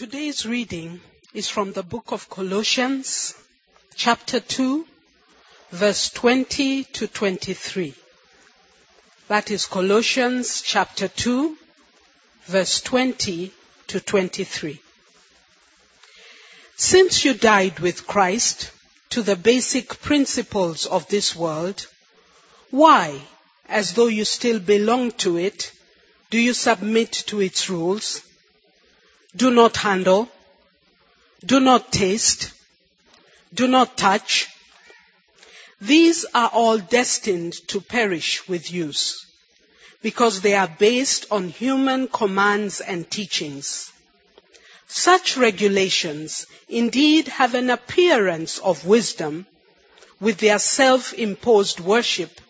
Today's reading is from the book of Colossians, chapter 2, verse 20 to 23. That is Colossians chapter 2, verse 20 to 23. Since you died with Christ to the basic principles of this world, why, as though you still belong to it, do you submit to its rules? Do not handle. Do not taste. Do not touch. These are all destined to perish with use because they are based on human commands and teachings. Such regulations indeed have an appearance of wisdom with their self-imposed worship,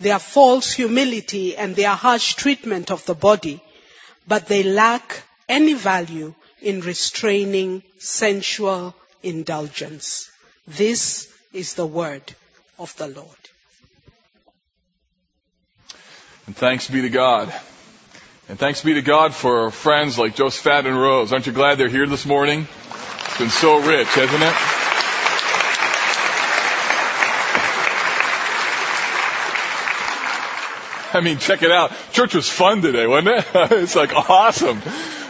their false humility and their harsh treatment of the body, but they lack any value in restraining sensual indulgence. This is the word of the Lord. And thanks be to God. And thanks be to God for friends like Josephat and Rose. Aren't you glad they're here this morning? It's been so rich, hasn't it? I mean, check it out. Church was fun today, wasn't it? it's like awesome.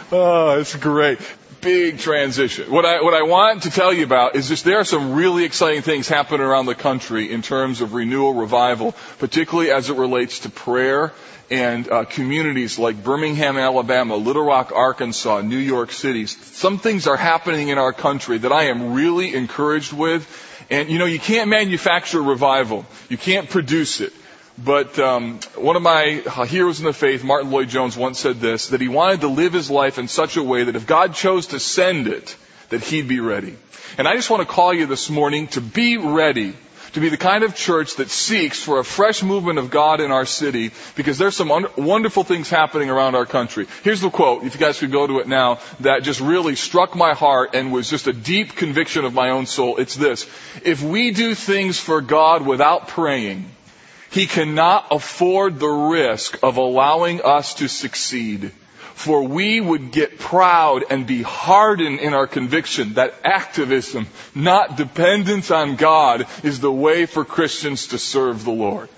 Oh, it's great. Big transition. What I, what I want to tell you about is just there are some really exciting things happening around the country in terms of renewal revival, particularly as it relates to prayer and uh, communities like Birmingham, Alabama, Little Rock, Arkansas, New York City. Some things are happening in our country that I am really encouraged with. And you know, you can't manufacture revival. You can't produce it. But um, one of my heroes in the faith, Martyn Lloyd-Jones, once said this: that he wanted to live his life in such a way that if God chose to send it, that he'd be ready. And I just want to call you this morning to be ready to be the kind of church that seeks for a fresh movement of God in our city because there's some un- wonderful things happening around our country. Here's the quote, if you guys could go to it now, that just really struck my heart and was just a deep conviction of my own soul. It's this. If we do things for God without praying, he cannot afford the risk of allowing us to succeed. For we would get proud and be hardened in our conviction that activism, not dependence on God, is the way for Christians to serve the Lord.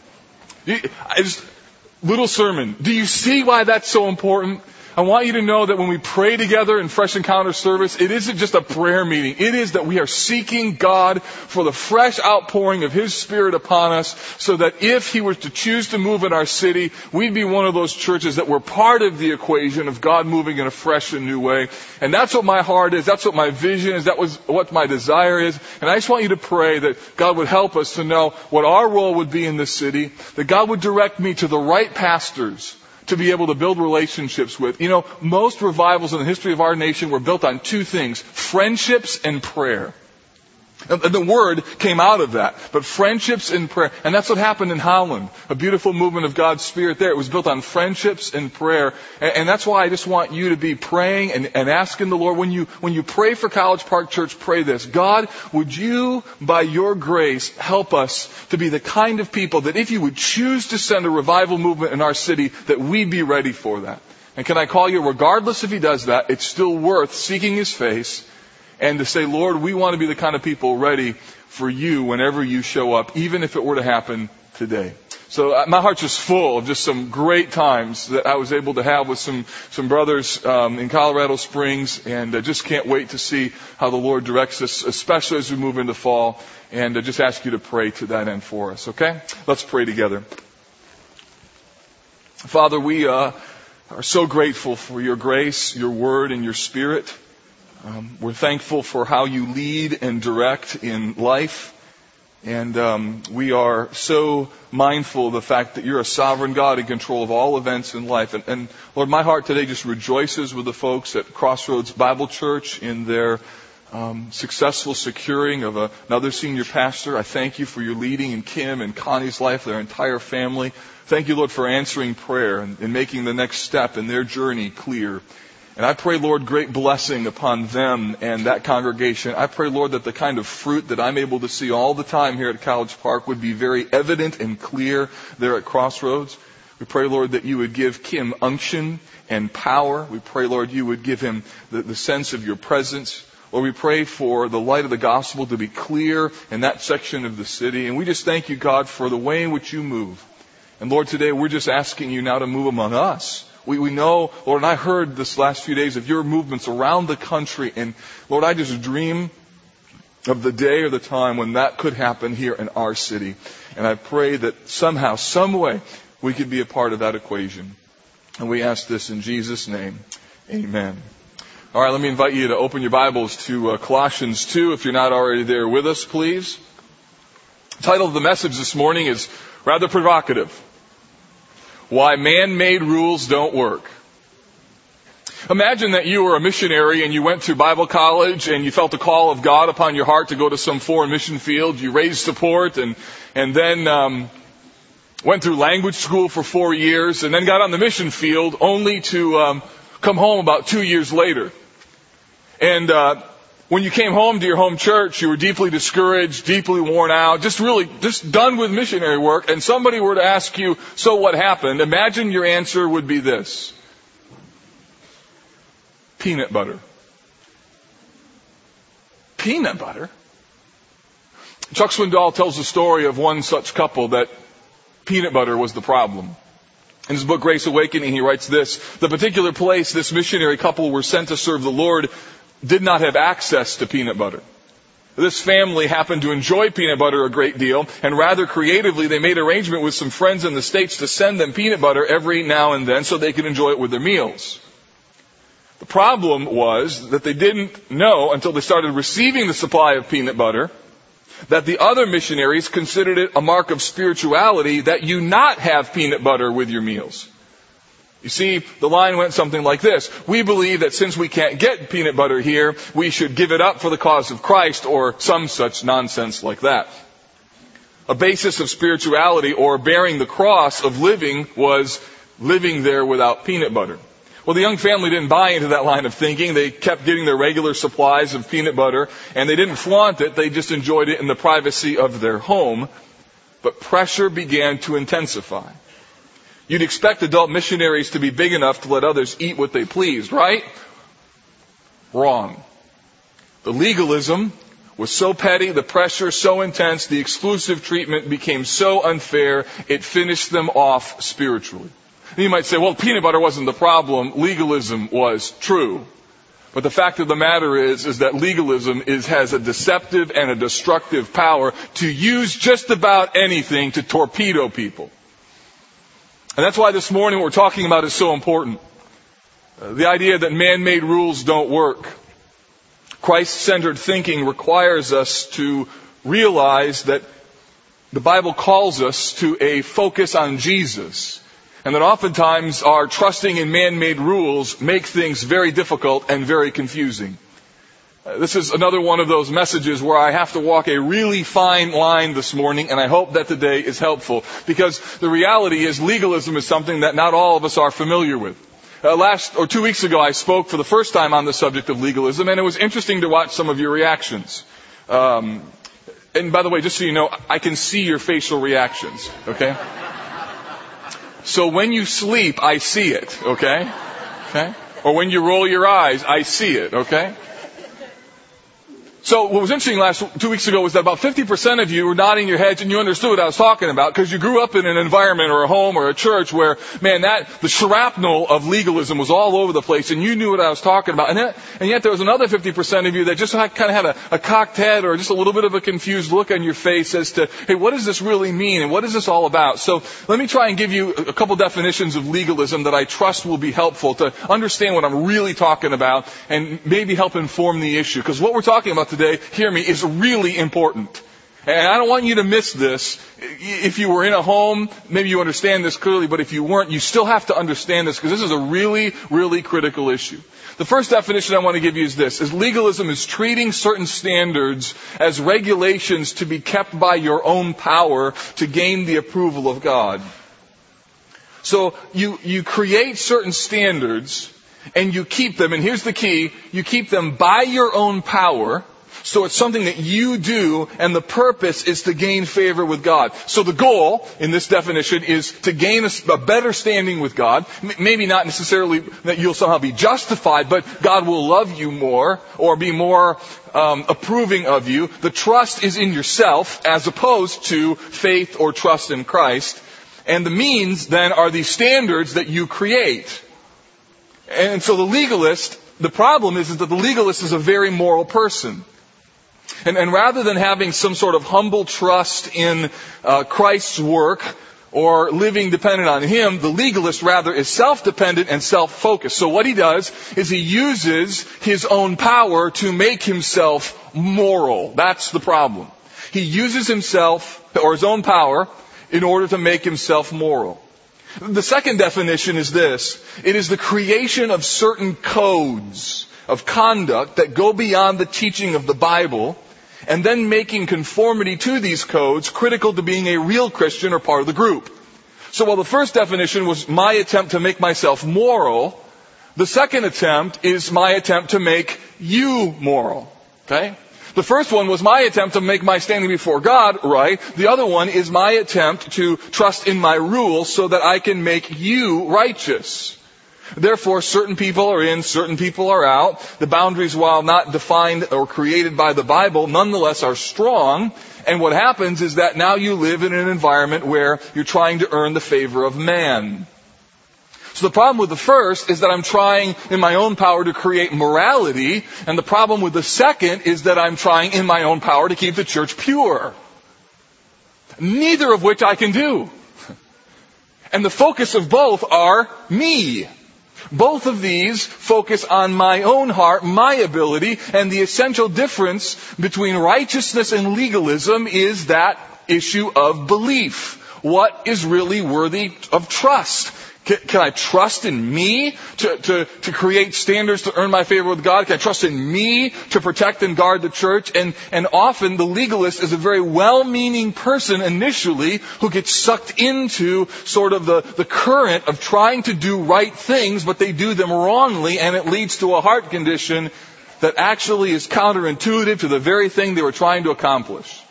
Just, little sermon. Do you see why that's so important? I want you to know that when we pray together in Fresh Encounter service, it isn't just a prayer meeting. It is that we are seeking God for the fresh outpouring of His Spirit upon us so that if He were to choose to move in our city, we'd be one of those churches that were part of the equation of God moving in a fresh and new way. And that's what my heart is. That's what my vision is. That was what my desire is. And I just want you to pray that God would help us to know what our role would be in this city, that God would direct me to the right pastors to be able to build relationships with. You know, most revivals in the history of our nation were built on two things, friendships and prayer. And the word came out of that. But friendships and prayer. And that's what happened in Holland. A beautiful movement of God's Spirit there. It was built on friendships and prayer. And, that's why I just want you to be praying and, and asking the Lord, when you, when you pray for College Park Church, pray this. God, would you, by your grace, help us to be the kind of people that if you would choose to send a revival movement in our city, that we'd be ready for that. And can I call you, regardless if he does that, it's still worth seeking his face and to say, Lord, we want to be the kind of people ready for you whenever you show up, even if it were to happen today. So uh, my heart's just full of just some great times that I was able to have with some some brothers um, in Colorado Springs, and I just can't wait to see how the Lord directs us, especially as we move into fall. And I just ask you to pray to that end for us. Okay, let's pray together. Father, we uh, are so grateful for your grace, your word, and your spirit. Um, we're thankful for how you lead and direct in life. And um, we are so mindful of the fact that you're a sovereign God in control of all events in life. And, and Lord, my heart today just rejoices with the folks at Crossroads Bible Church in their um, successful securing of a, another senior pastor. I thank you for your leading in Kim and Connie's life, their entire family. Thank you, Lord, for answering prayer and, and making the next step in their journey clear. And I pray, Lord, great blessing upon them and that congregation. I pray, Lord, that the kind of fruit that I'm able to see all the time here at College Park would be very evident and clear there at Crossroads. We pray, Lord, that you would give Kim unction and power. We pray, Lord, you would give him the, the sense of your presence. Lord, we pray for the light of the gospel to be clear in that section of the city. And we just thank you, God, for the way in which you move. And Lord, today we're just asking you now to move among us. We, we know, Lord, and I heard this last few days of your movements around the country. And Lord, I just dream of the day or the time when that could happen here in our city. And I pray that somehow, some way, we could be a part of that equation. And we ask this in Jesus' name. Amen. All right, let me invite you to open your Bibles to uh, Colossians 2 if you're not already there with us, please. The title of the message this morning is rather provocative. Why man-made rules don't work. Imagine that you were a missionary and you went to Bible college and you felt the call of God upon your heart to go to some foreign mission field. You raised support and and then um, went through language school for four years and then got on the mission field only to um, come home about two years later. And uh, when you came home to your home church, you were deeply discouraged, deeply worn out, just really just done with missionary work. And somebody were to ask you, "So what happened?" Imagine your answer would be this: peanut butter. Peanut butter. Chuck Swindoll tells the story of one such couple that peanut butter was the problem. In his book Grace Awakening, he writes this, the particular place this missionary couple were sent to serve the Lord did not have access to peanut butter. This family happened to enjoy peanut butter a great deal, and rather creatively they made arrangement with some friends in the States to send them peanut butter every now and then so they could enjoy it with their meals. The problem was that they didn't know until they started receiving the supply of peanut butter that the other missionaries considered it a mark of spirituality that you not have peanut butter with your meals. You see, the line went something like this. We believe that since we can't get peanut butter here, we should give it up for the cause of Christ or some such nonsense like that. A basis of spirituality or bearing the cross of living was living there without peanut butter. Well, the young family didn't buy into that line of thinking. They kept getting their regular supplies of peanut butter and they didn't flaunt it. They just enjoyed it in the privacy of their home. But pressure began to intensify. You'd expect adult missionaries to be big enough to let others eat what they pleased, right? Wrong. The legalism was so petty, the pressure so intense, the exclusive treatment became so unfair, it finished them off spiritually. And you might say, well, peanut butter wasn't the problem, legalism was true. But the fact of the matter is, is that legalism is, has a deceptive and a destructive power to use just about anything to torpedo people. And that's why this morning what we're talking about is so important. Uh, the idea that man-made rules don't work. Christ-centered thinking requires us to realize that the Bible calls us to a focus on Jesus. And that oftentimes our trusting in man-made rules make things very difficult and very confusing. This is another one of those messages where I have to walk a really fine line this morning, and I hope that today is helpful. Because the reality is legalism is something that not all of us are familiar with. Uh, last or two weeks ago, I spoke for the first time on the subject of legalism, and it was interesting to watch some of your reactions. Um, and by the way, just so you know, I can see your facial reactions. Okay. So when you sleep, I see it. Okay. Okay. Or when you roll your eyes, I see it. Okay. So what was interesting last two weeks ago was that about 50% of you were nodding your heads and you understood what I was talking about because you grew up in an environment or a home or a church where, man, that the shrapnel of legalism was all over the place and you knew what I was talking about. And, that, and yet there was another 50% of you that just kind of had a, a cocked head or just a little bit of a confused look on your face as to, hey, what does this really mean and what is this all about? So let me try and give you a couple definitions of legalism that I trust will be helpful to understand what I'm really talking about and maybe help inform the issue. Because what we're talking about today, hear me, is really important. And I don't want you to miss this. If you were in a home, maybe you understand this clearly, but if you weren't, you still have to understand this because this is a really, really critical issue. The first definition I want to give you is this, is legalism is treating certain standards as regulations to be kept by your own power to gain the approval of God. So you, you create certain standards and you keep them, and here's the key, you keep them by your own power So it's something that you do and the purpose is to gain favor with God. So the goal in this definition is to gain a, better standing with God. Maybe not necessarily that you'll somehow be justified, but God will love you more or be more um, approving of you. The trust is in yourself as opposed to faith or trust in Christ. And the means then are the standards that you create. And so the legalist, the problem is, is that the legalist is a very moral person. And, and rather than having some sort of humble trust in uh, Christ's work or living dependent on Him, the legalist rather is self-dependent and self-focused. So what he does is he uses his own power to make himself moral. That's the problem. He uses himself or his own power in order to make himself moral. The second definition is this. It is the creation of certain codes of conduct that go beyond the teaching of the Bible and then making conformity to these codes critical to being a real Christian or part of the group. So while the first definition was my attempt to make myself moral, the second attempt is my attempt to make you moral. Okay? The first one was my attempt to make my standing before God right. The other one is my attempt to trust in my rules so that I can make you righteous. Therefore, certain people are in, certain people are out. The boundaries, while not defined or created by the Bible, nonetheless are strong. And what happens is that now you live in an environment where you're trying to earn the favor of man. So the problem with the first is that I'm trying in my own power to create morality, and the problem with the second is that I'm trying in my own power to keep the church pure. Neither of which I can do. And the focus of both are me. Both of these focus on my own heart, my ability, and the essential difference between righteousness and legalism is that issue of belief. What is really worthy of trust? Can, can I trust in me to, to, to create standards to earn my favor with God? Can I trust in me to protect and guard the church? And, and often the legalist is a very well-meaning person initially who gets sucked into sort of the, the current of trying to do right things, but they do them wrongly and it leads to a heart condition that actually is counterintuitive to the very thing they were trying to accomplish.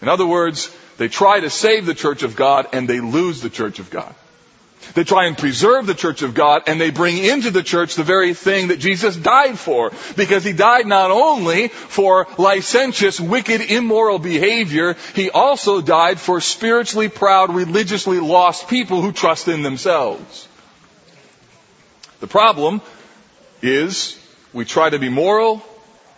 In other words, they try to save the church of God and they lose the church of God. They try and preserve the church of God and they bring into the church the very thing that Jesus died for. Because he died not only for licentious, wicked, immoral behavior, he also died for spiritually proud, religiously lost people who trust in themselves. The problem is we try to be moral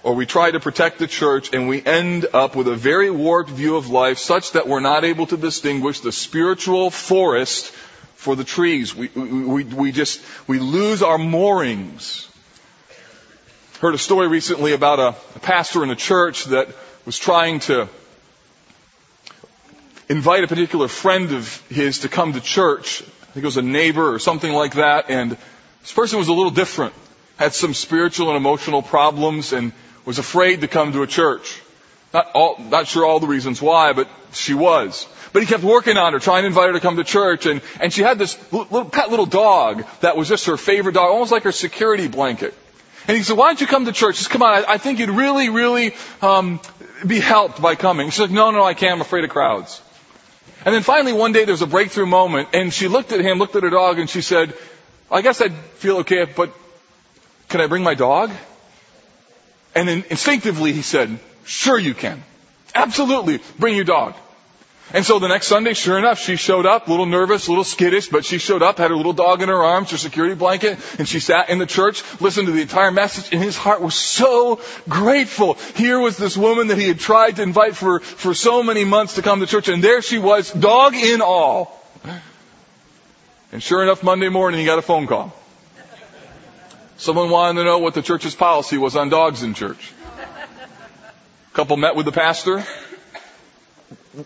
or we try to protect the church and we end up with a very warped view of life such that we're not able to distinguish the spiritual forest for the trees. We, we, we just, we lose our moorings. Heard a story recently about a, a pastor in a church that was trying to invite a particular friend of his to come to church. I think it was a neighbor or something like that. And this person was a little different. Had some spiritual and emotional problems and was afraid to come to a church. Not all, not sure all the reasons why, but she was. But he kept working on her, trying to invite her to come to church, and, and she had this little, pet little dog that was just her favorite dog, almost like her security blanket. And he said, why don't you come to church? Just come on, I, I think you'd really, really um, be helped by coming. She's like, no, no, I can't, I'm afraid of crowds. And then finally one day there was a breakthrough moment, and she looked at him, looked at her dog, and she said, I guess I'd feel okay, but can I bring my dog? And then instinctively he said, sure you can. Absolutely, bring your dog. And so the next Sunday, sure enough, she showed up, a little nervous, a little skittish, but she showed up, had her little dog in her arms, her security blanket, and she sat in the church, listened to the entire message, and his heart was so grateful. Here was this woman that he had tried to invite for, for so many months to come to church, and there she was, dog in all. And sure enough, Monday morning, he got a phone call. Someone wanted to know what the church's policy was on dogs in church. Couple met with the pastor,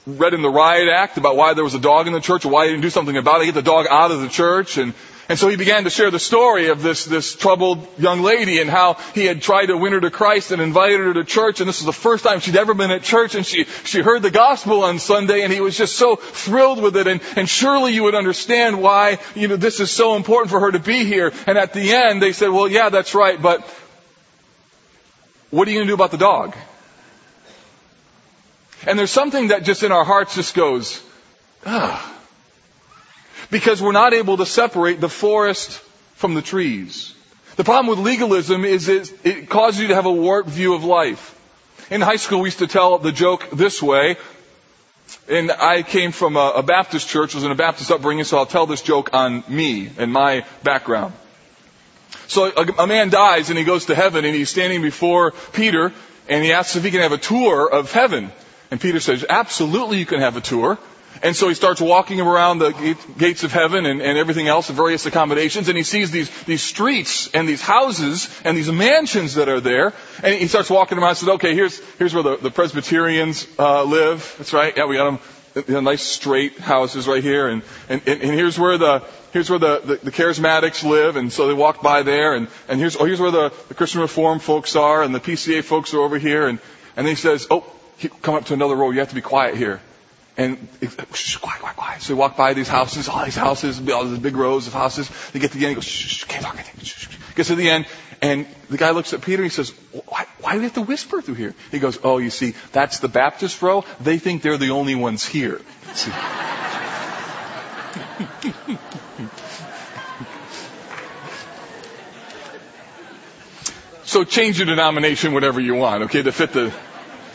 read in the riot act about why there was a dog in the church why he didn't do something about it, get the dog out of the church. And, and so he began to share the story of this, this troubled young lady and how he had tried to win her to Christ and invited her to church. And this was the first time she'd ever been at church and she, she heard the gospel on Sunday and he was just so thrilled with it. And, and surely you would understand why, you know, this is so important for her to be here. And at the end they said, well, yeah, that's right, but what are you going to do about the dog? And there's something that just in our hearts just goes, ah. Because we're not able to separate the forest from the trees. The problem with legalism is it, it causes you to have a warped view of life. In high school, we used to tell the joke this way. And I came from a, a Baptist church, was in a Baptist upbringing, so I'll tell this joke on me and my background. So a, a man dies and he goes to heaven and he's standing before Peter and he asks if he can have a tour of heaven. And Peter says, absolutely you can have a tour. And so he starts walking him around the gates of heaven and, and everything else, the various accommodations, and he sees these, these streets and these houses and these mansions that are there. And he starts walking around and says, okay, here's, here's where the, the Presbyterians uh, live. That's right. Yeah, we got them you know, nice straight houses right here. And, and, and here's where the, here's where the, the, the charismatics live. And so they walk by there. And, and here's, oh, here's where the, the Christian Reform folks are. And the PCA folks are over here. And, and he says, oh, come up to another row. You have to be quiet here. And shh, quiet, quiet, quiet. So we walk by these houses, all these houses, all these big rows of houses. They get to the end, he goes, shh, shh, can't talk, can't shh, shh. Gets to the end, and the guy looks at Peter and he says, why, why do we have to whisper through here? He goes, oh, you see, that's the Baptist row. They think they're the only ones here. so change your denomination whatever you want, okay, to fit the,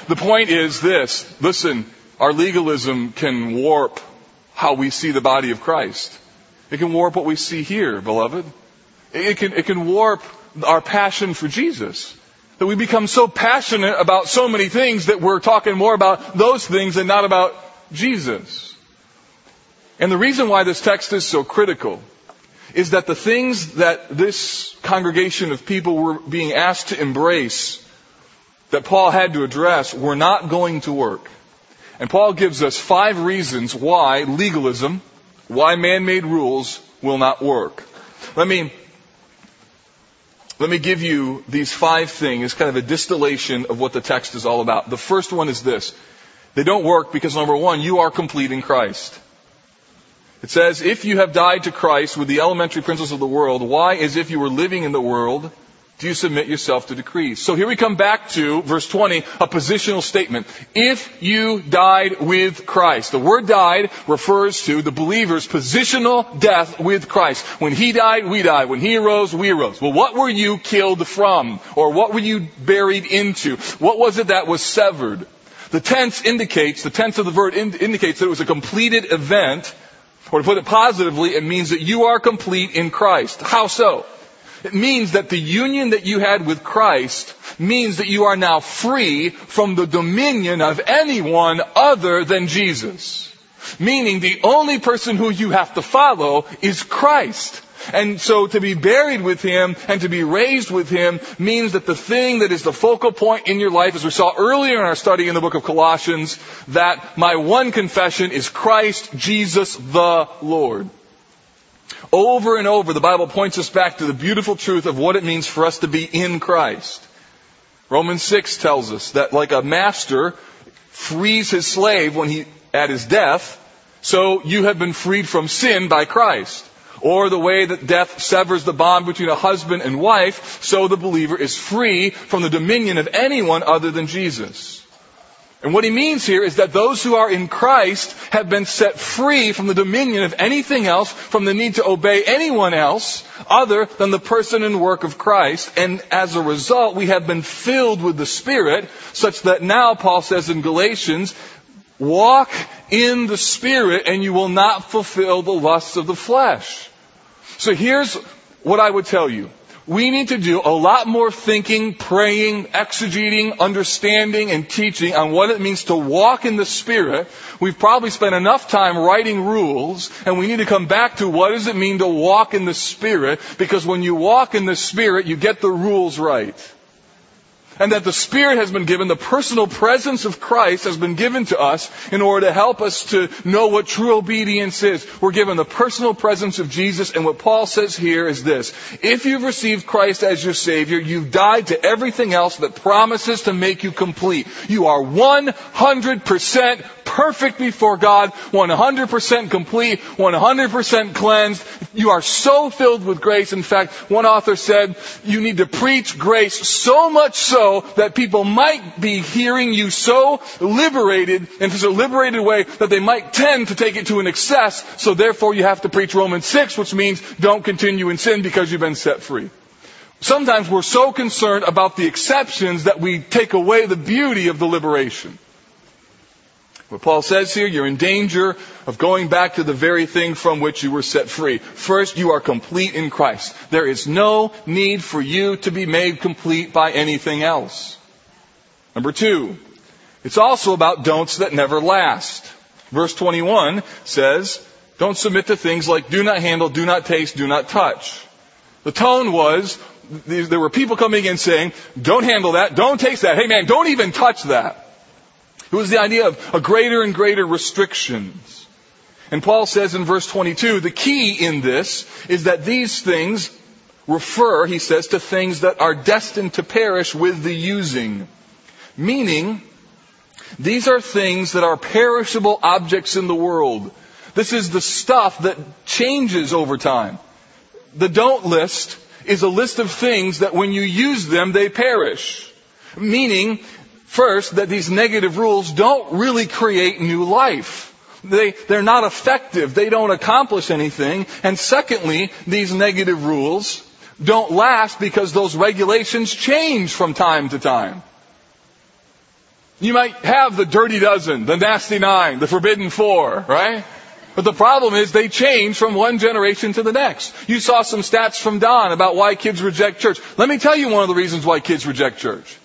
the point is this. Listen, our legalism can warp how we see the body of Christ. It can warp what we see here, beloved. It can, it can warp our passion for Jesus. That we become so passionate about so many things that we're talking more about those things and not about Jesus. And the reason why this text is so critical is that the things that this congregation of people were being asked to embrace, that Paul had to address, were not going to work. And Paul gives us five reasons why legalism, why man-made rules will not work. Let me, let me give you these five things, kind of a distillation of what the text is all about. The first one is this. They don't work because number one, you are complete in Christ. It says, if you have died to Christ with the elementary principles of the world, why, as if you were living in the world, do you submit yourself to decrees? So here we come back to verse 20, a positional statement. If you died with Christ. The word died refers to the believer's positional death with Christ. When he died, we died. When he arose, we arose. Well, what were you killed from? Or what were you buried into? What was it that was severed? The tense indicates, the tense of the verb indicates that it was a completed event. Or to put it positively, it means that you are complete in Christ. How so? It means that the union that you had with Christ means that you are now free from the dominion of anyone other than Jesus. Meaning the only person who you have to follow is Christ. And so to be buried with Him and to be raised with Him means that the thing that is the focal point in your life, as we saw earlier in our study in the book of Colossians, that my one confession is Christ Jesus the Lord. Over and over, the Bible points us back to the beautiful truth of what it means for us to be in Christ. Romans 6 tells us that like a master frees his slave when he, at his death, so you have been freed from sin by Christ. Or the way that death severs the bond between a husband and wife, so the believer is free from the dominion of anyone other than Jesus. And what he means here is that those who are in Christ have been set free from the dominion of anything else, from the need to obey anyone else other than the person and work of Christ. And as a result, we have been filled with the Spirit, such that now, Paul says in Galatians, walk in the Spirit and you will not fulfill the lusts of the flesh. So here's what I would tell you we need to do a lot more thinking, praying, exegeting, understanding, and teaching on what it means to walk in the Spirit. We've probably spent enough time writing rules, and we need to come back to what does it mean to walk in the Spirit, because when you walk in the Spirit, you get the rules right and that the Spirit has been given, the personal presence of Christ has been given to us in order to help us to know what true obedience is. We're given the personal presence of Jesus, and what Paul says here is this. If you've received Christ as your Savior, you've died to everything else that promises to make you complete. You are 100% perfect before God, 100% complete, 100% cleansed. You are so filled with grace. In fact, one author said, you need to preach grace so much so that people might be hearing you so liberated in such a liberated way that they might tend to take it to an excess. So therefore you have to preach Romans 6, which means don't continue in sin because you've been set free. Sometimes we're so concerned about the exceptions that we take away the beauty of the liberation. What Paul says here, you're in danger of going back to the very thing from which you were set free. First, you are complete in Christ. There is no need for you to be made complete by anything else. Number two, it's also about don'ts that never last. Verse 21 says, don't submit to things like do not handle, do not taste, do not touch. The tone was, there were people coming in saying, don't handle that, don't taste that, hey man, don't even touch that. It was the idea of a greater and greater restrictions. And Paul says in verse 22, the key in this is that these things refer, he says, to things that are destined to perish with the using. Meaning, these are things that are perishable objects in the world. This is the stuff that changes over time. The don't list is a list of things that when you use them, they perish. Meaning, First, that these negative rules don't really create new life. They, they're not effective. They don't accomplish anything. And secondly, these negative rules don't last because those regulations change from time to time. You might have the dirty dozen, the nasty nine, the forbidden four, right? But the problem is they change from one generation to the next. You saw some stats from Don about why kids reject church. Let me tell you one of the reasons why kids reject church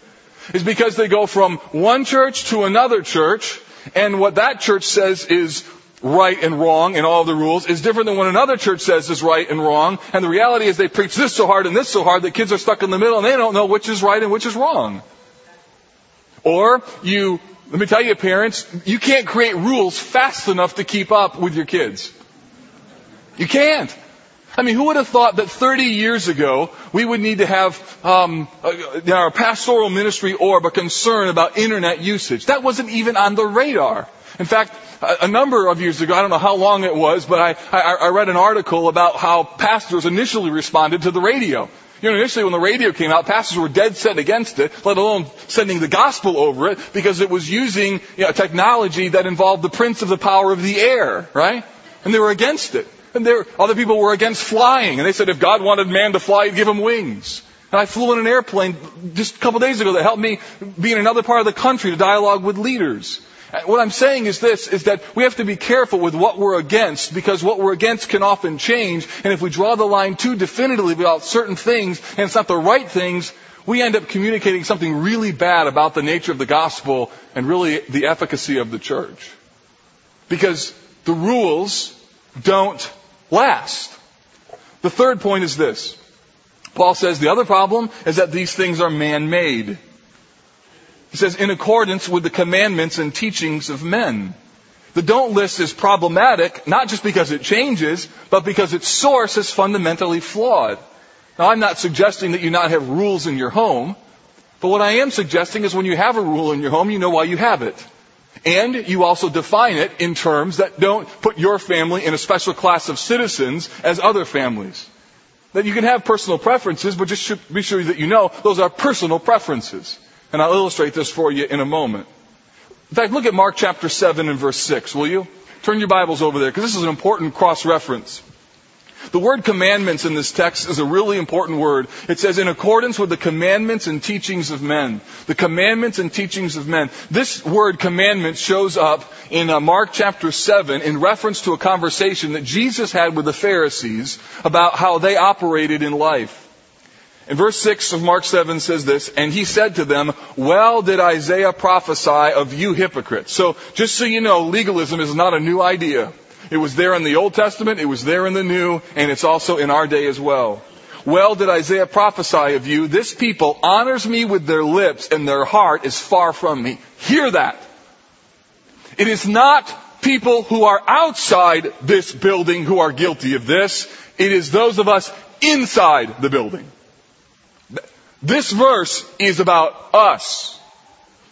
is because they go from one church to another church, and what that church says is right and wrong and all the rules is different than what another church says is right and wrong. And the reality is they preach this so hard and this so hard that kids are stuck in the middle and they don't know which is right and which is wrong. Or you, let me tell you parents, you can't create rules fast enough to keep up with your kids. You can't. I mean, who would have thought that 30 years ago we would need to have um, in our pastoral ministry orb a concern about internet usage? That wasn't even on the radar. In fact, a number of years ago, I don't know how long it was, but I, I, I read an article about how pastors initially responded to the radio. You know, initially when the radio came out, pastors were dead set against it, let alone sending the gospel over it, because it was using you know, technology that involved the prince of the power of the air, right? And they were against it. And there, other people were against flying, and they said if God wanted man to fly, he'd give him wings. And I flew in an airplane just a couple days ago that helped me be in another part of the country to dialogue with leaders. What I'm saying is this, is that we have to be careful with what we're against, because what we're against can often change, and if we draw the line too definitively about certain things, and it's not the right things, we end up communicating something really bad about the nature of the gospel and really the efficacy of the church. Because the rules don't last. The third point is this. Paul says the other problem is that these things are man-made. He says in accordance with the commandments and teachings of men. The don't list is problematic, not just because it changes, but because its source is fundamentally flawed. Now I'm not suggesting that you not have rules in your home, but what I am suggesting is when you have a rule in your home, you know why you have it. And you also define it in terms that don't put your family in a special class of citizens as other families. That you can have personal preferences, but just be sure that you know those are personal preferences. And I'll illustrate this for you in a moment. In fact, look at Mark chapter 7 and verse 6, will you? Turn your Bibles over there, because this is an important cross-reference. The word commandments in this text is a really important word. It says, in accordance with the commandments and teachings of men. The commandments and teachings of men. This word commandment shows up in uh, Mark chapter 7 in reference to a conversation that Jesus had with the Pharisees about how they operated in life. In verse 6 of Mark 7 says this, and he said to them, well did Isaiah prophesy of you hypocrites. So, just so you know, legalism is not a new idea. It was there in the Old Testament, it was there in the New, and it's also in our day as well. Well did Isaiah prophesy of you, this people honors me with their lips and their heart is far from me. Hear that. It is not people who are outside this building who are guilty of this. It is those of us inside the building. This verse is about us.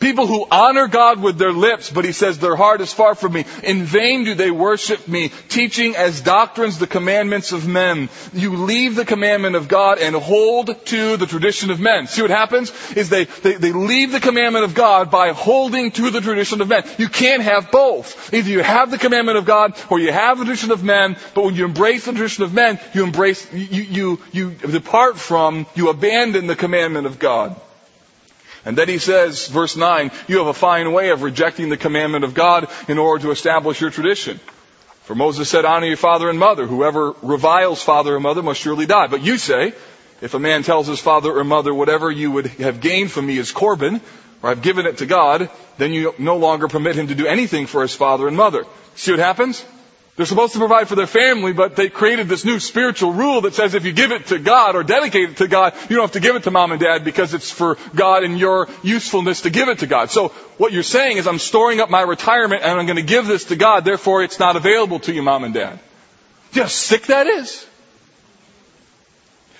People who honor God with their lips, but he says their heart is far from me. In vain do they worship me, teaching as doctrines the commandments of men. You leave the commandment of God and hold to the tradition of men. See what happens? Is they, they, they leave the commandment of God by holding to the tradition of men. You can't have both. Either you have the commandment of God or you have the tradition of men, but when you embrace the tradition of men, you embrace, you, you, you depart from, you abandon the commandment of God. And then he says, verse 9, you have a fine way of rejecting the commandment of God in order to establish your tradition. For Moses said, honor your father and mother. Whoever reviles father or mother must surely die. But you say, if a man tells his father or mother, whatever you would have gained from me is Corban, or I've given it to God, then you no longer permit him to do anything for his father and mother. See what happens? They're supposed to provide for their family, but they created this new spiritual rule that says if you give it to God or dedicate it to God, you don't have to give it to mom and dad because it's for God and your usefulness to give it to God. So what you're saying is I'm storing up my retirement and I'm going to give this to God, therefore it's not available to you, mom and dad. How sick that is?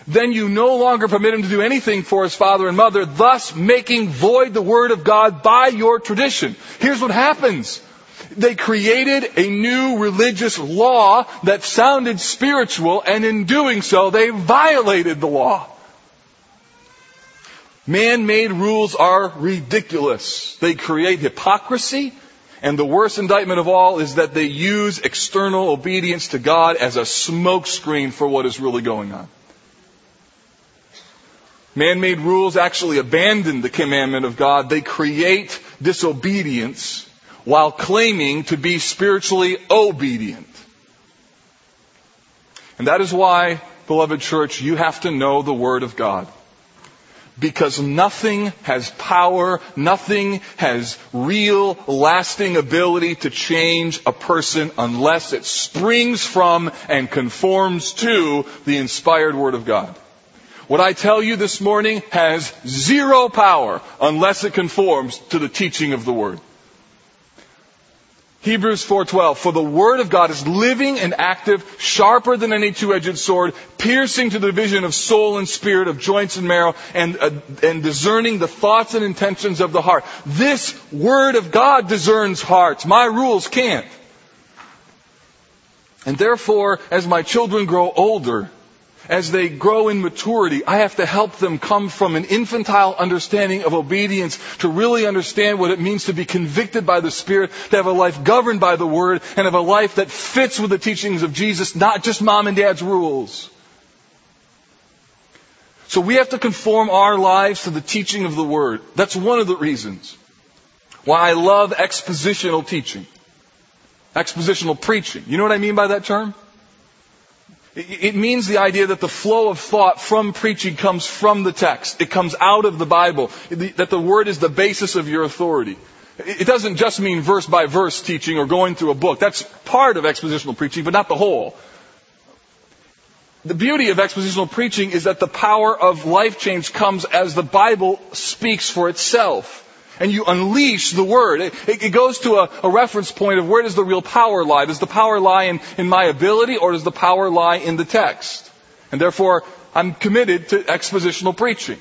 Then you no longer permit him to do anything for his father and mother, thus making void the word of God by your tradition. Here's what happens. They created a new religious law that sounded spiritual, and in doing so, they violated the law. Man-made rules are ridiculous. They create hypocrisy, and the worst indictment of all is that they use external obedience to God as a smokescreen for what is really going on. Man-made rules actually abandon the commandment of God. They create disobedience while claiming to be spiritually obedient. And that is why, beloved church, you have to know the Word of God. Because nothing has power, nothing has real, lasting ability to change a person unless it springs from and conforms to the inspired Word of God. What I tell you this morning has zero power unless it conforms to the teaching of the Word. Hebrews 4:12 For the word of God is living and active, sharper than any two-edged sword, piercing to the division of soul and spirit, of joints and marrow, and uh, and discerning the thoughts and intentions of the heart. This word of God discerns hearts. My rules can't. And therefore, as my children grow older, as they grow in maturity, I have to help them come from an infantile understanding of obedience to really understand what it means to be convicted by the Spirit, to have a life governed by the Word, and have a life that fits with the teachings of Jesus, not just mom and dad's rules. So we have to conform our lives to the teaching of the Word. That's one of the reasons why I love expositional teaching. Expositional preaching. You know what I mean by that term? It means the idea that the flow of thought from preaching comes from the text. It comes out of the Bible. That the Word is the basis of your authority. It doesn't just mean verse by verse teaching or going through a book. That's part of expositional preaching, but not the whole. The beauty of expositional preaching is that the power of life change comes as the Bible speaks for itself and you unleash the word. It, it goes to a, a, reference point of where does the real power lie? Does the power lie in, in my ability or does the power lie in the text? And therefore, I'm committed to expositional preaching.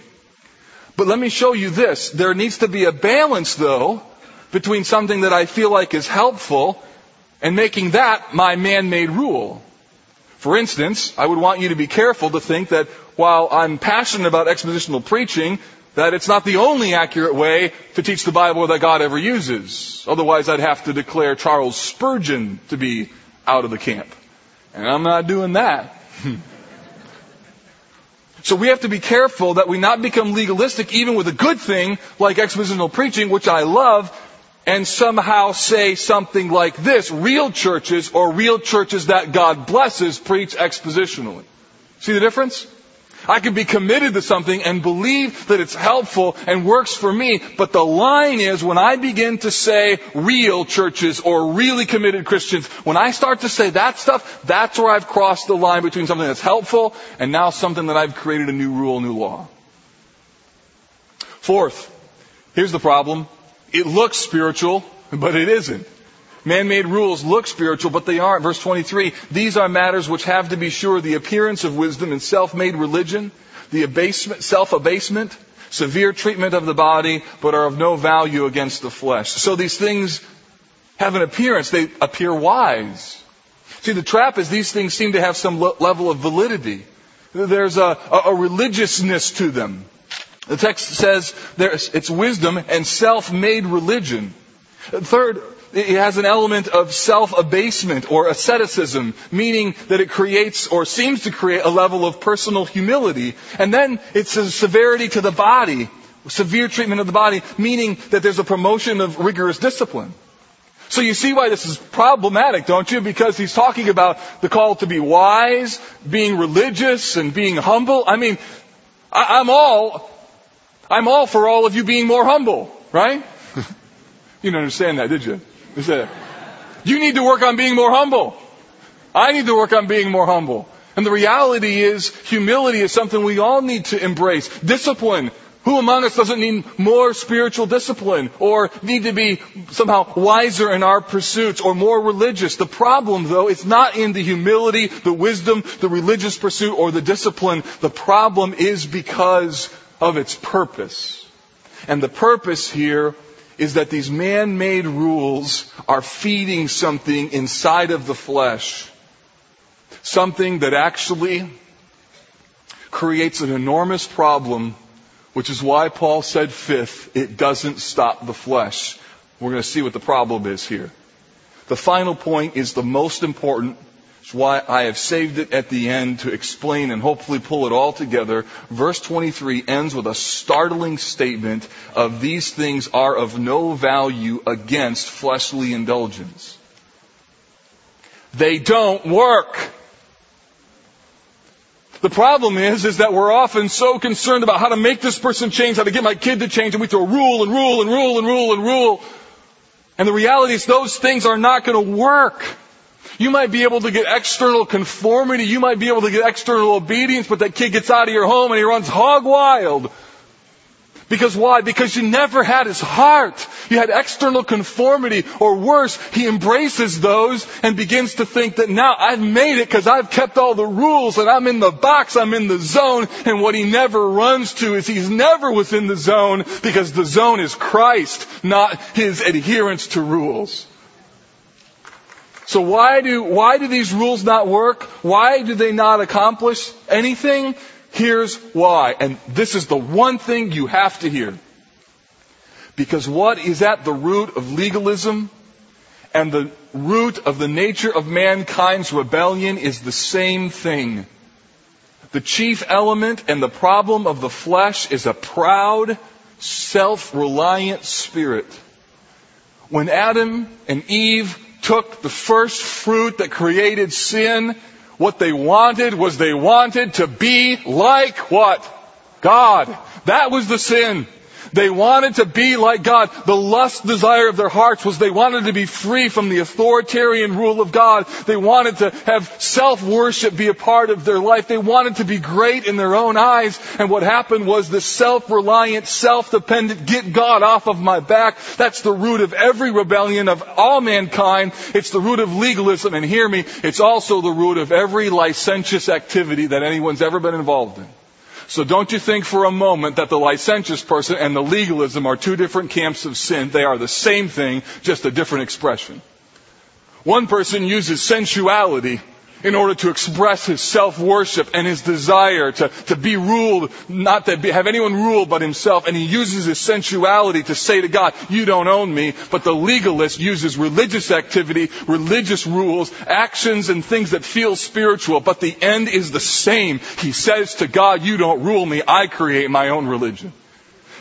But let me show you this. There needs to be a balance though between something that I feel like is helpful and making that my man-made rule. For instance, I would want you to be careful to think that while I'm passionate about expositional preaching, that it's not the only accurate way to teach the Bible that God ever uses. Otherwise, I'd have to declare Charles Spurgeon to be out of the camp. And I'm not doing that. so we have to be careful that we not become legalistic even with a good thing like expositional preaching, which I love, and somehow say something like this. Real churches or real churches that God blesses preach expositionally. See the difference? I can be committed to something and believe that it's helpful and works for me, but the line is when I begin to say real churches or really committed Christians, when I start to say that stuff, that's where I've crossed the line between something that's helpful and now something that I've created a new rule, new law. Fourth, here's the problem. It looks spiritual, but it isn't. Man-made rules look spiritual, but they aren't. Verse 23, these are matters which have to be sure the appearance of wisdom and self-made religion, the abasement, self-abasement, severe treatment of the body, but are of no value against the flesh. So these things have an appearance. They appear wise. See, the trap is these things seem to have some level of validity. There's a, a, religiousness to them. The text says it's wisdom and self-made religion. Third, it has an element of self-abasement or asceticism, meaning that it creates or seems to create a level of personal humility. And then it's a severity to the body, severe treatment of the body, meaning that there's a promotion of rigorous discipline. So you see why this is problematic, don't you? Because he's talking about the call to be wise, being religious, and being humble. I mean, I, am all, I'm all for all of you being more humble, right? you didn't understand that, did you? You need to work on being more humble. I need to work on being more humble. And the reality is, humility is something we all need to embrace. Discipline who among us doesn't need more spiritual discipline or need to be somehow wiser in our pursuits or more religious? The problem though, it's not in the humility, the wisdom, the religious pursuit or the discipline. The problem is because of its purpose. And the purpose here is that these man-made rules are feeding something inside of the flesh. Something that actually creates an enormous problem which is why Paul said fifth, it doesn't stop the flesh. We're going to see what the problem is here. The final point is the most important. It's why I have saved it at the end to explain and hopefully pull it all together. Verse 23 ends with a startling statement of these things are of no value against fleshly indulgence. They don't work. The problem is, is that we're often so concerned about how to make this person change, how to get my kid to change, and we throw rule and rule and rule and rule and rule. And the reality is those things are not going to work. You might be able to get external conformity, you might be able to get external obedience, but that kid gets out of your home and he runs hog wild. Because why? Because you never had his heart. You had external conformity, or worse, he embraces those and begins to think that now I've made it because I've kept all the rules and I'm in the box, I'm in the zone, and what he never runs to is he's never within the zone because the zone is Christ, not his adherence to rules. So why do, why do these rules not work? Why do they not accomplish anything? Here's why. And this is the one thing you have to hear. Because what is at the root of legalism and the root of the nature of mankind's rebellion is the same thing. The chief element and the problem of the flesh is a proud, self-reliant spirit. When Adam and Eve took the first fruit that created sin, what they wanted was they wanted to be like what? God. That was the sin. They wanted to be like God. The lust desire of their hearts was they wanted to be free from the authoritarian rule of God. They wanted to have self-worship be a part of their life. They wanted to be great in their own eyes. And what happened was the self-reliant, self-dependent, get God off of my back. That's the root of every rebellion of all mankind. It's the root of legalism. And hear me, it's also the root of every licentious activity that anyone's ever been involved in. So don't you think for a moment that the licentious person and the legalism are two different camps of sin. They are the same thing, just a different expression. One person uses sensuality in order to express his self-worship and his desire to, to be ruled, not to be, have anyone rule but himself. And he uses his sensuality to say to God, you don't own me. But the legalist uses religious activity, religious rules, actions and things that feel spiritual. But the end is the same. He says to God, you don't rule me. I create my own religion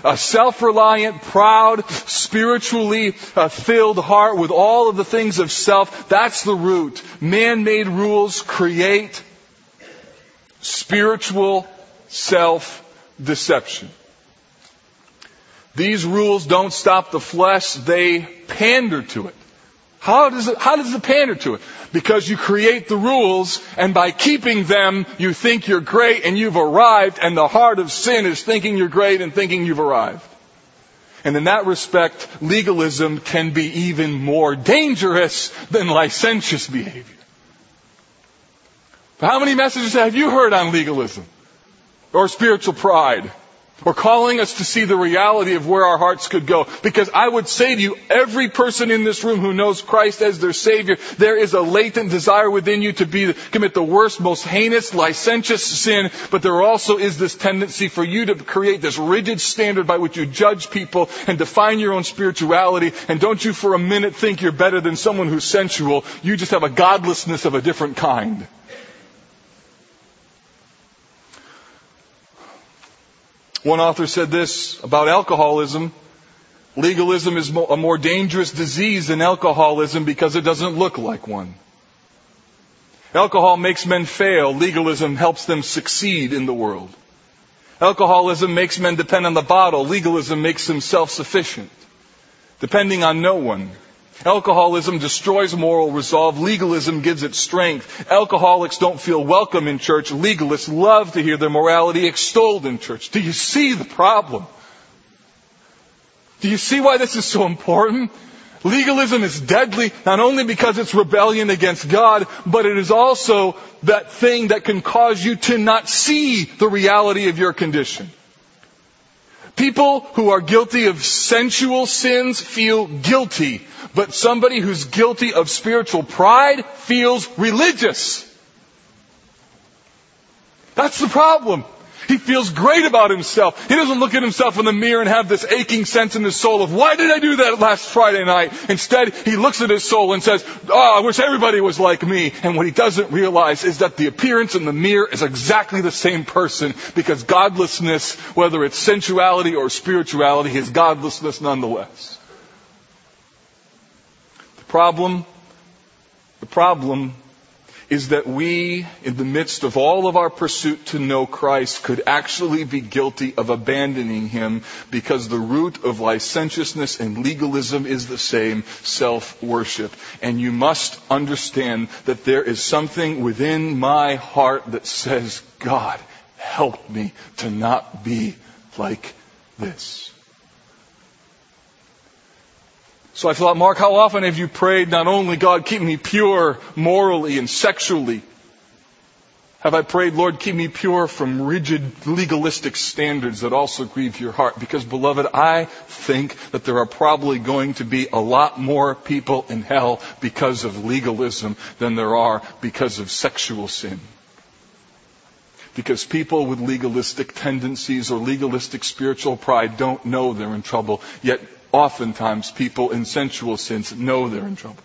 a self-reliant, proud, spiritually uh, filled heart with all of the things of self. That's the root. Man-made rules create spiritual self-deception. These rules don't stop the flesh, they pander to it. How does it, how does it pander to it? Because you create the rules and by keeping them, you think you're great and you've arrived and the heart of sin is thinking you're great and thinking you've arrived. And in that respect, legalism can be even more dangerous than licentious behavior. But how many messages have you heard on legalism? Or spiritual pride? Or calling us to see the reality of where our hearts could go. Because I would say to you, every person in this room who knows Christ as their Savior, there is a latent desire within you to be, commit the worst, most heinous, licentious sin, but there also is this tendency for you to create this rigid standard by which you judge people and define your own spirituality. And don't you for a minute think you're better than someone who's sensual. You just have a godlessness of a different kind. One author said this about alcoholism. Legalism is a more dangerous disease than alcoholism because it doesn't look like one. Alcohol makes men fail. Legalism helps them succeed in the world. Alcoholism makes men depend on the bottle. Legalism makes them self-sufficient, depending on no one. Alcoholism destroys moral resolve. Legalism gives it strength. Alcoholics don't feel welcome in church. Legalists love to hear their morality extolled in church. Do you see the problem? Do you see why this is so important? Legalism is deadly not only because it's rebellion against God, but it is also that thing that can cause you to not see the reality of your condition. People who are guilty of sensual sins feel guilty, but somebody who's guilty of spiritual pride feels religious. That's the problem. He feels great about himself. He doesn't look at himself in the mirror and have this aching sense in his soul of, why did I do that last Friday night? Instead, he looks at his soul and says, oh, I wish everybody was like me. And what he doesn't realize is that the appearance in the mirror is exactly the same person because godlessness, whether it's sensuality or spirituality, is godlessness nonetheless. The problem, the problem is that we, in the midst of all of our pursuit to know Christ, could actually be guilty of abandoning Him because the root of licentiousness and legalism is the same, self-worship. And you must understand that there is something within my heart that says, God, help me to not be like this. So I thought, Mark, how often have you prayed not only, God, keep me pure morally and sexually? Have I prayed, Lord, keep me pure from rigid legalistic standards that also grieve your heart? Because, beloved, I think that there are probably going to be a lot more people in hell because of legalism than there are because of sexual sin. Because people with legalistic tendencies or legalistic spiritual pride don't know they're in trouble, yet oftentimes people in sensual sins know they're in trouble.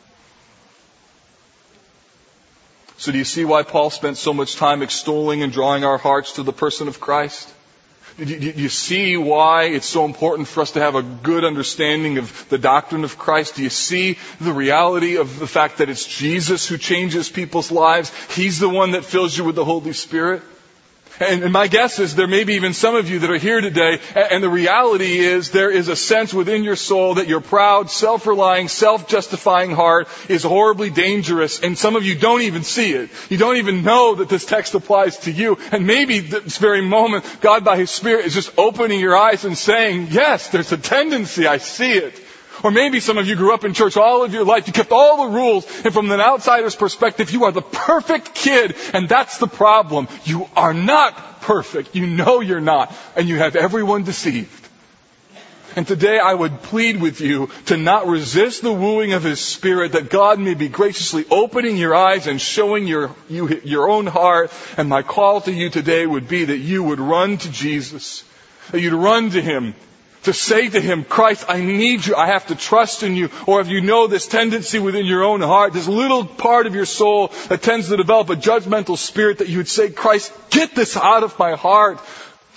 So do you see why Paul spent so much time extolling and drawing our hearts to the person of Christ? Do you see why it's so important for us to have a good understanding of the doctrine of Christ? Do you see the reality of the fact that it's Jesus who changes people's lives? He's the one that fills you with the Holy Spirit. And, my guess is there may be even some of you that are here today, and the reality is there is a sense within your soul that your proud, self-relying, self-justifying heart is horribly dangerous, and some of you don't even see it. You don't even know that this text applies to you. And maybe this very moment, God by His Spirit is just opening your eyes and saying, yes, there's a tendency, I see it. Or maybe some of you grew up in church all of your life. You kept all the rules. And from an outsider's perspective, you are the perfect kid. And that's the problem. You are not perfect. You know you're not. And you have everyone deceived. And today I would plead with you to not resist the wooing of His Spirit, that God may be graciously opening your eyes and showing your, you, your own heart. And my call to you today would be that you would run to Jesus, that you'd run to Him, to say to him, Christ, I need you. I have to trust in you. Or if you know this tendency within your own heart, this little part of your soul that tends to develop a judgmental spirit that you would say, Christ, get this out of my heart.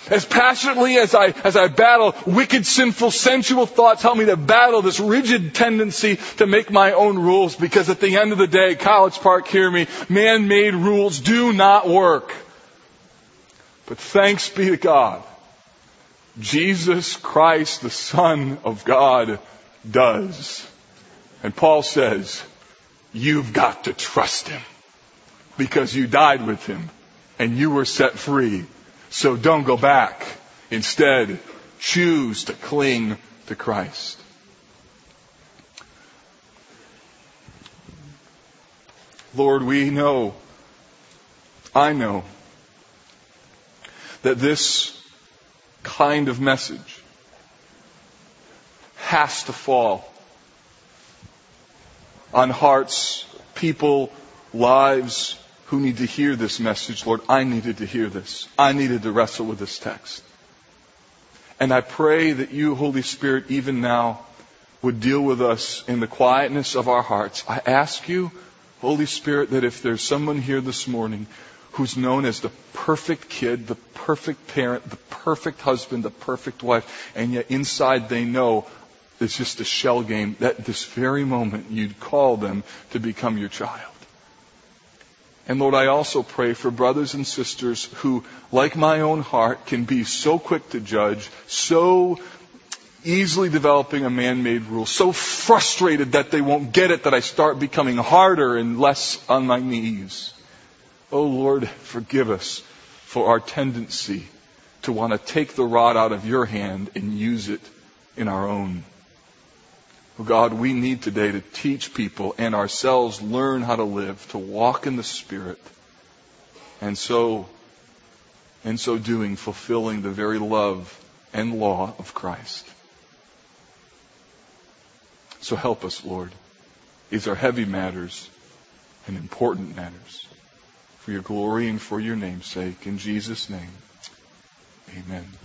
As passionately as I, as I battle wicked, sinful, sensual thoughts, help me to battle this rigid tendency to make my own rules because at the end of the day, College Park, hear me, man-made rules do not work. But thanks be to God Jesus Christ, the Son of God, does. And Paul says, you've got to trust him because you died with him and you were set free. So don't go back. Instead, choose to cling to Christ. Lord, we know, I know, that this kind of message has to fall on hearts, people, lives who need to hear this message. Lord, I needed to hear this. I needed to wrestle with this text. And I pray that you, Holy Spirit, even now, would deal with us in the quietness of our hearts. I ask you, Holy Spirit, that if there's someone here this morning who's known as the perfect kid, the perfect parent, the perfect husband, the perfect wife, and yet inside they know it's just a shell game, that this very moment you'd call them to become your child. And Lord, I also pray for brothers and sisters who, like my own heart, can be so quick to judge, so easily developing a man-made rule, so frustrated that they won't get it that I start becoming harder and less on my knees. Oh Lord, forgive us for our tendency to want to take the rod out of your hand and use it in our own. Oh God, we need today to teach people and ourselves learn how to live, to walk in the Spirit, and so, in so doing, fulfilling the very love and law of Christ. So help us, Lord. These are heavy matters and important matters. For your glory and for your name's sake. In Jesus' name, amen.